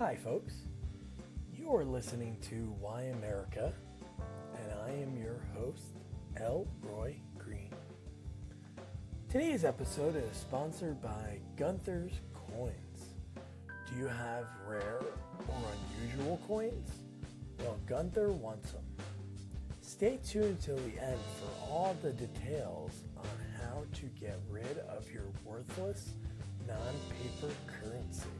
Hi, folks. You're listening to Why America, and I am your host, L. Roy Green. Today's episode is sponsored by Gunther's Coins. Do you have rare or unusual coins? Well, Gunther wants them. Stay tuned till the end for all the details on how to get rid of your worthless non-paper currency.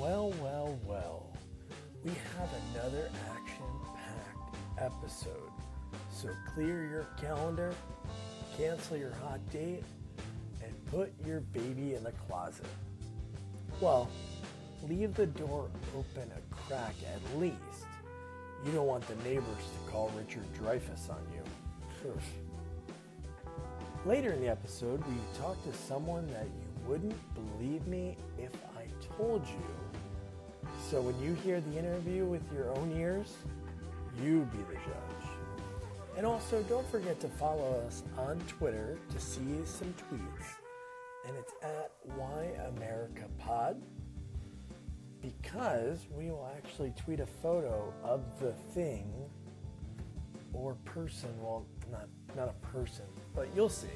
Well, well, well. We have another action-packed episode. So clear your calendar, cancel your hot date, and put your baby in the closet. Well, leave the door open a crack at least. You don't want the neighbors to call Richard Dreyfuss on you. Later in the episode, we talk to someone that you wouldn't believe me if I told you. So when you hear the interview with your own ears, you be the judge. And also, don't forget to follow us on Twitter to see some tweets. And it's at Why America Pod because we will actually tweet a photo of the thing or person. Well, not not a person, but you'll see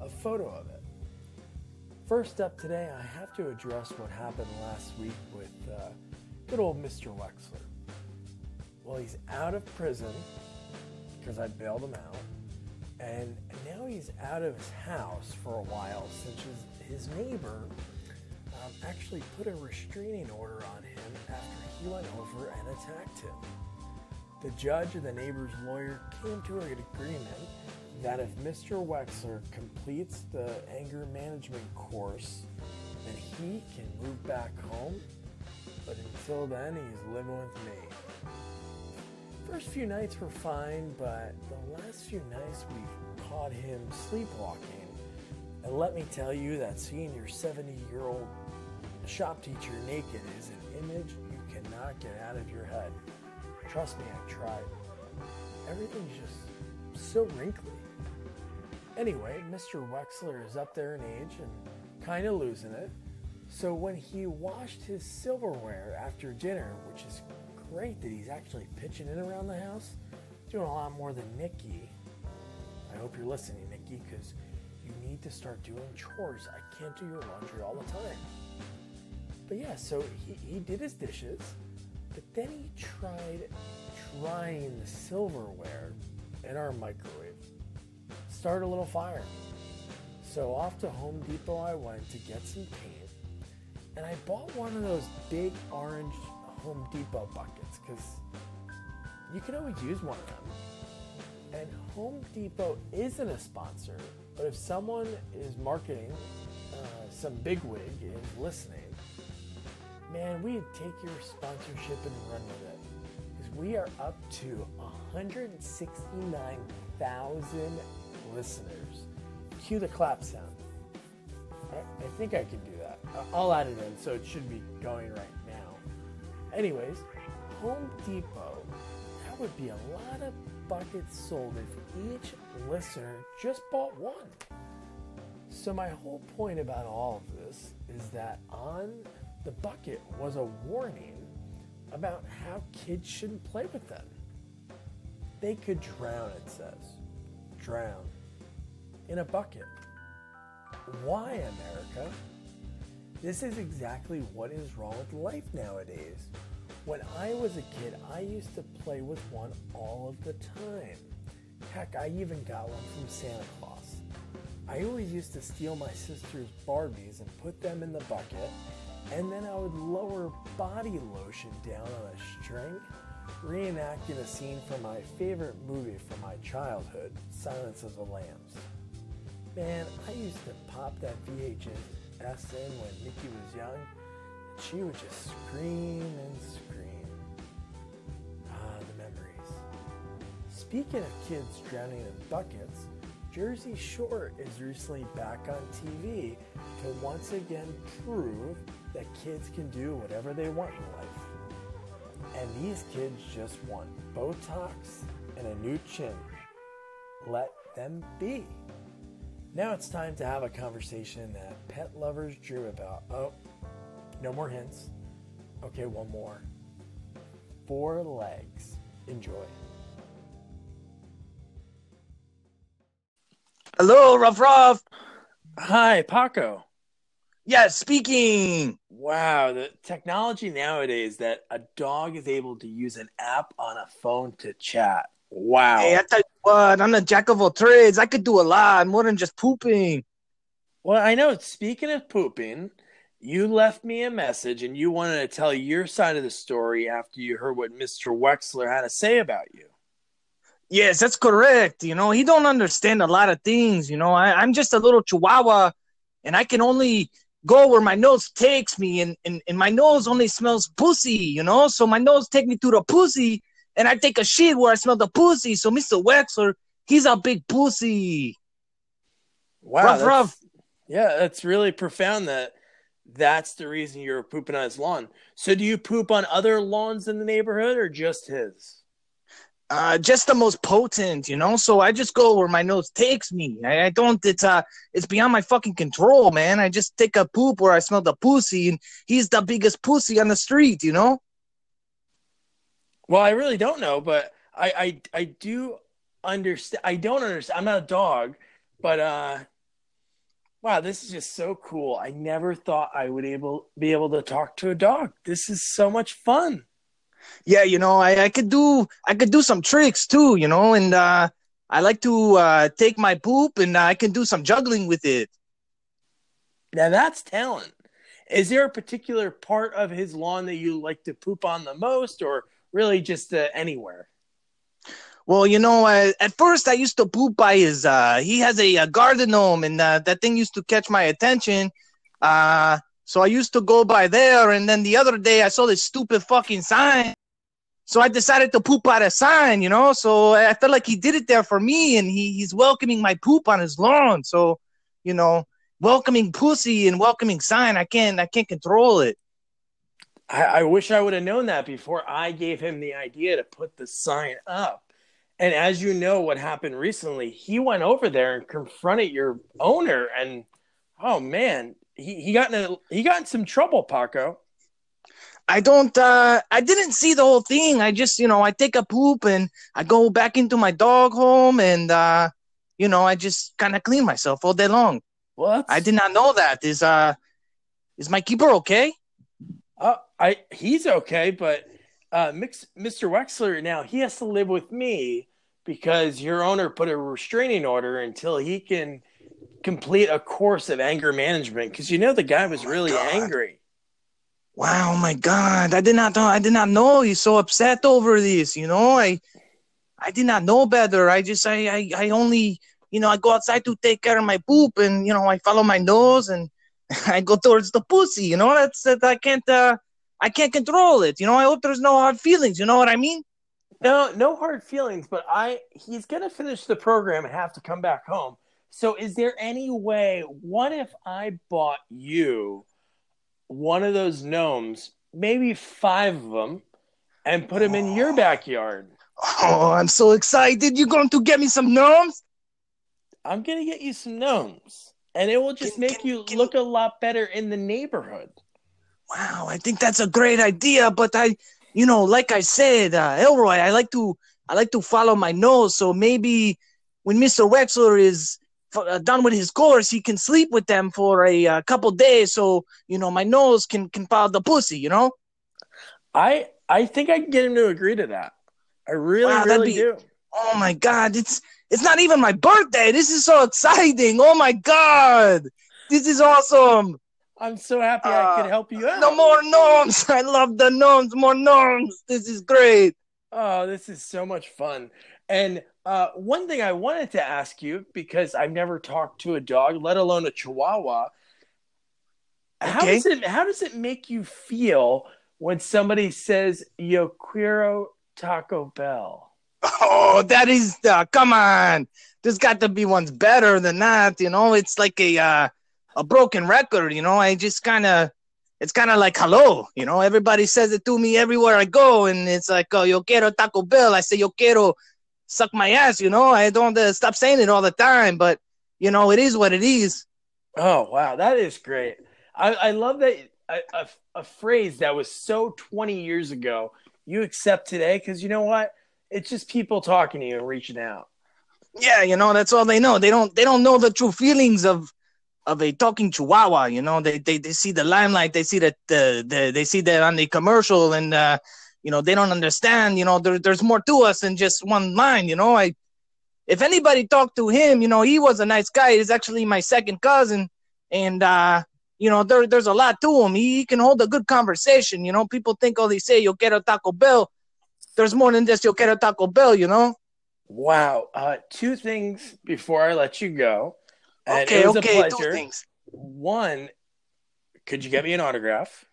a photo of it. First up today, I have to address what happened last week with uh, good old Mr. Wexler. Well, he's out of prison because I bailed him out, and now he's out of his house for a while since his, his neighbor um, actually put a restraining order on him after he went over and attacked him. The judge and the neighbor's lawyer came to an agreement that if Mr. Wexler completes the anger management course, then he can move back home. But until then, he's living with me. First few nights were fine, but the last few nights we've caught him sleepwalking. And let me tell you that seeing your 70 year old shop teacher naked is an image you cannot get out of your head. Trust me, I've tried. Everything's just so wrinkly. Anyway, Mr. Wexler is up there in age and kind of losing it. So when he washed his silverware after dinner, which is great that he's actually pitching in around the house, doing a lot more than Nikki. I hope you're listening, Nikki, because you need to start doing chores. I can't do your laundry all the time. But yeah, so he, he did his dishes, but then he tried trying the silverware in our microwave. Start a little fire. So off to Home Depot I went to get some paint, and I bought one of those big orange Home Depot buckets because you can always use one of them. And Home Depot isn't a sponsor, but if someone is marketing, uh, some bigwig is listening, man, we take your sponsorship and run with it. Because we are up to 169,000 listeners. Cue the clap sound. I, I think I can do that. I'll add it in so it should be going right now. Anyways, Home Depot, that would be a lot of buckets sold if each listener just bought one. So, my whole point about all of this is that on the bucket was a warning about how kids shouldn't play with them. They could drown, it says. Drown. In a bucket. Why, America? This is exactly what is wrong with life nowadays. When I was a kid, I used to play with one all of the time. Heck, I even got one from Santa Claus. I always used to steal my sister's Barbies and put them in the bucket and then I would lower body lotion down on a string, reenacting a scene from my favorite movie from my childhood, Silence of the Lambs. Man, I used to pop that VHS in when Nikki was young, and she would just scream and scream. Ah, the memories. Speaking of kids drowning in buckets, Jersey Shore is recently back on TV to once again prove that kids can do whatever they want in life. And these kids just want Botox and a new chin. Let them be. Now it's time to have a conversation that pet lovers dream about. Oh, no more hints. Okay, one more. Four legs. Enjoy. Hello, Ruff Ruff. Hi, Paco. Yes, speaking. Wow, the technology nowadays that a dog is able to use an app on a phone to chat. Wow. Hey, I you what, I'm the jack of all trades. I could do a lot more than just pooping. Well, I know. Speaking of pooping, you left me a message and you wanted to tell your side of the story after you heard what Mr. Wexler had to say about you. Yes, that's correct. You know, he don't understand a lot of things. You know, I, I'm just a little chihuahua and I can only go where my nose takes me and, and, and my nose only smells pussy, you know? So my nose take me to the pussy and I take a shit where I smell the pussy. So Mr. Wexler, he's a big pussy. Wow. Rough, rough. Yeah, that's really profound that that's the reason you're pooping on his lawn. So do you poop on other lawns in the neighborhood or just his? uh, just the most potent, you know. So I just go where my nose takes me. I, I, don't. It's uh, it's beyond my fucking control, man. I just take a poop where I smell the pussy, and he's the biggest pussy on the street, you know. Well, I really don't know, but I I I do understand. I don't understand. I'm not a dog, but uh, wow, this is just so cool. I never thought I would able be able to talk to a dog. This is so much fun yeah, you know, I, I could do I could do some tricks too, you know, and uh, I like to uh, take my poop and I can do some juggling with it. Now that's talent. Is there a particular part of his lawn that you like to poop on the most, or really just uh, anywhere? Well, you know, uh, at first I used to poop by his. Uh, he has a, a garden gnome, and uh, that thing used to catch my attention. Uh, so I used to go by there, and then the other day I saw this stupid fucking sign. So I decided to poop out a sign, you know. So I felt like he did it there for me, and he, he's welcoming my poop on his lawn. So, you know, welcoming pussy and welcoming sign. I can't I can't control it. I, I wish I would have known that before I gave him the idea to put the sign up. And as you know, what happened recently, he went over there and confronted your owner, and oh man, he, he got in a, he got in some trouble, Paco. I don't uh I didn't see the whole thing. I just, you know, I take a poop and I go back into my dog home and uh you know, I just kind of clean myself all day long. What? I did not know that. Is uh is my keeper okay? Uh I he's okay, but uh Mix, Mr. Wexler now he has to live with me because your owner put a restraining order until he can complete a course of anger management because you know the guy was oh really God. angry. Wow, my God! I did not know. I did not know he's so upset over this. You know, I, I did not know better. I just, I, I, I only, you know, I go outside to take care of my poop, and you know, I follow my nose and I go towards the pussy. You know, that's that. I can't, uh, I can't control it. You know, I hope there's no hard feelings. You know what I mean? No, no hard feelings. But I, he's gonna finish the program and have to come back home. So, is there any way? What if I bought you one of those gnomes, maybe five of them, and put them in your oh. backyard? Oh, I'm so excited! You're going to get me some gnomes? I'm gonna get you some gnomes, and it will just can, make can, you can... look a lot better in the neighborhood. Wow, I think that's a great idea, but I, you know, like I said, uh, Elroy, I like to, I like to follow my nose. So maybe when Mister Wexler is uh, done with his course, he can sleep with them for a uh, couple days, so you know my nose can can follow the pussy. You know. I I think I can get him to agree to that. I really wow, really be, do. Oh my god, it's it's not even my birthday. This is so exciting. Oh my god, this is awesome. I'm so happy uh, I could help you out. No more gnomes. I love the gnomes. More gnomes. This is great. Oh, this is so much fun. And uh, one thing I wanted to ask you because I've never talked to a dog, let alone a Chihuahua. Okay. How does it how does it make you feel when somebody says "Yo quiero Taco Bell"? Oh, that is uh, come on. There's got to be ones better than that. You know, it's like a uh, a broken record. You know, I just kind of it's kind of like hello. You know, everybody says it to me everywhere I go, and it's like, oh, yo quiero Taco Bell. I say yo quiero suck my ass, you know. I don't uh, stop saying it all the time, but you know, it is what it is. Oh wow, that is great. I, I love that a, a, a phrase that was so 20 years ago, you accept today because you know what? It's just people talking to you and reaching out. Yeah, you know, that's all they know. They don't they don't know the true feelings of of a talking chihuahua, you know. They they, they see the limelight, they see that the, the they see that on the commercial and uh you know, they don't understand, you know, there, there's more to us than just one line, you know. I if anybody talked to him, you know, he was a nice guy. He's actually my second cousin and uh you know, there, there's a lot to him. He, he can hold a good conversation. You know, people think, oh, they say, yo quiero Taco Bell. There's more than just yo quiero Taco Bell, you know? Wow. Uh, two things before I let you go. And okay, it was okay, a two pleasure. things. One, could you get me an autograph?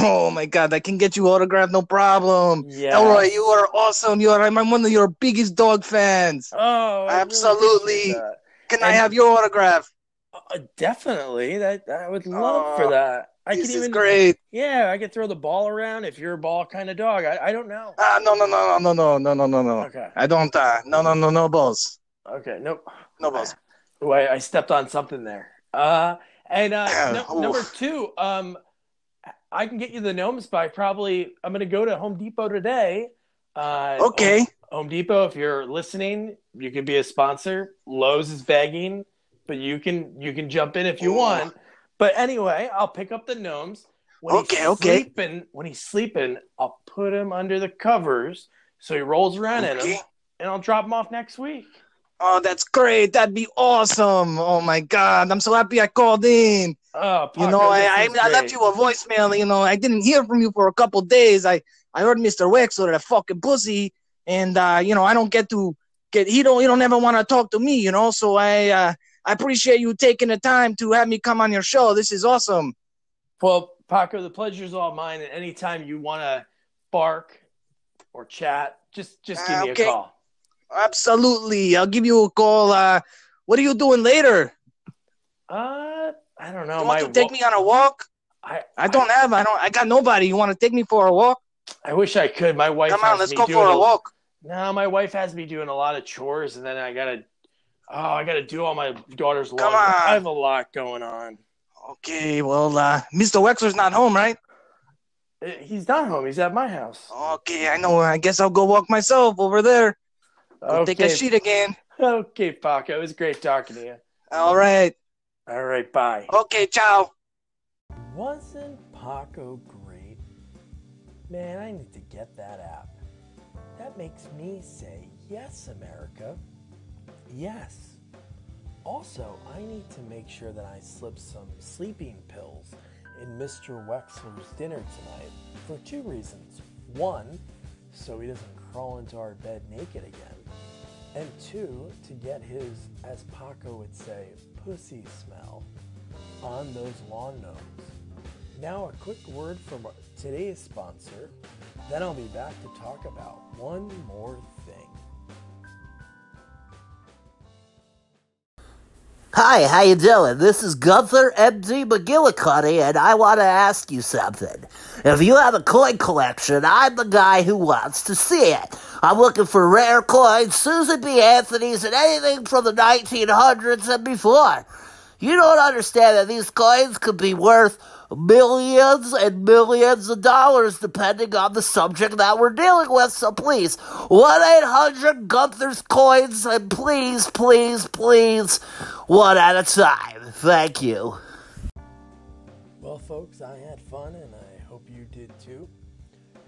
Oh my god, I can get you autograph, no problem. Yeah. Elroy, you are awesome. You are I'm one of your biggest dog fans. Oh, I Absolutely. appreciate that. Can I have your autograph? Uh, definitely. That I would love Oh, for that. I this could is great. Yeah, I could throw the ball around if you're a ball kind of dog. I, I don't know. Ah, no, no, no, no, no, no, no, no, no. Okay. I don't. Uh, no, no, no, no balls. Okay. Nope. No balls. Oh, I, I stepped on something there. Uh, and uh, no, number two, um, I can get you the gnomes by probably. I'm going to go to Home Depot today. Uh, Okay. Home Depot, if you're listening, you can be a sponsor. Lowe's is begging, but you can you can jump in if you Ooh. want. But anyway, I'll pick up the gnomes. When Okay, he's okay. Sleeping, when he's sleeping, I'll put him under the covers so he rolls around in them, and I'll drop him off next week. Oh, that's great. That'd be awesome. Oh my god, I'm so happy I called in. Oh, You know, I, I, I left you a voicemail. You know, I didn't hear from you for a couple days. I, I heard Mr. Wexler, that fucking pussy, and uh, you know, I don't get to get. He don't. He don't ever want to talk to me. You know, so I, uh, I appreciate you taking the time to have me come on your show. This is awesome. Well, Paco, the pleasure's all mine. And anytime you want to bark or chat, just just give Uh, me a call. Absolutely, I'll give you a call. Uh, what are you doing later? Uh, I don't know. you my want to take wa- me on a walk? I, I don't have. I don't. I got nobody. You want to take me for a walk? I wish I could. My wife. Come on, let's go for a walk. No, my wife has me doing a lot of chores, and then I gotta. Oh, I gotta do all my daughter's Come laundry. on. I have a lot going on. Okay, well, uh, Mr. Wexler's not home, right? Uh, He's not home. He's at my house. Okay, I know. I guess I'll go walk myself over there. Go Okay, Take a sheet again. okay, Paco. It was great talking to you. All right. All right, bye. Okay, ciao. Wasn't Paco great? Man, I need to get that app. That makes me say, yes, America. Yes. Also, I need to make sure that I slip some sleeping pills in Mr. Wexler's dinner tonight for two reasons. One, so he doesn't crawl into our bed naked again. And two, to get his, as Paco would say, pussy smell on those lawn gnomes. Now, a quick word from today's sponsor. Then I'll be back to talk about one more thing. Hi, how you doing? This is Gunther M.D. McGillicuddy, and I want to ask you something. If you have a coin collection, I'm the guy who wants to see it. I'm looking for rare coins, Susan B. Anthony's, and anything from the 1900s and before. You don't understand that these coins could be worth millions and millions of dollars depending on the subject that we're dealing with. So please, 1 800 Gunther's coins, and please, please, please, one at a time. Thank you. Well, folks, I had fun and I hope you did too.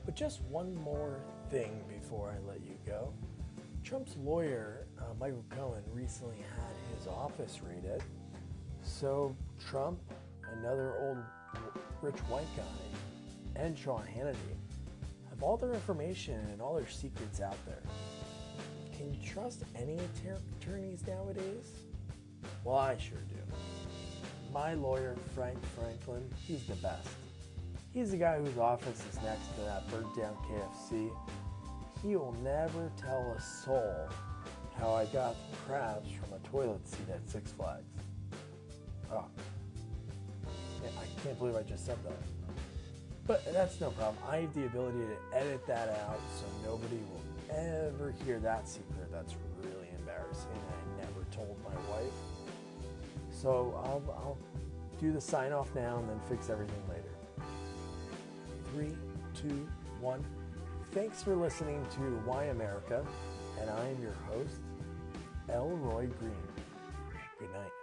But just one more thing before I let you go. Trump's lawyer, uh, Michael Cohen, recently had his office raided. So, Trump, another old rich white guy, and Sean Hannity have all their information and all their secrets out there. Can you trust any attorneys nowadays? Well, I sure do. My lawyer, Frank Franklin, he's the best. He's the guy whose office is next to that burnt down KFC. He will never tell a soul how I got crabs from a toilet seat at Six Flags. Oh. Yeah, I can't believe I just said that. But that's no problem. I have the ability to edit that out so nobody will ever hear that secret. That's really embarrassing. I never told my wife. So I'll, I'll do the sign off now and then fix everything later. Three, two, one. Thanks for listening to Why America, and I am your host, Elroy Green. Good night.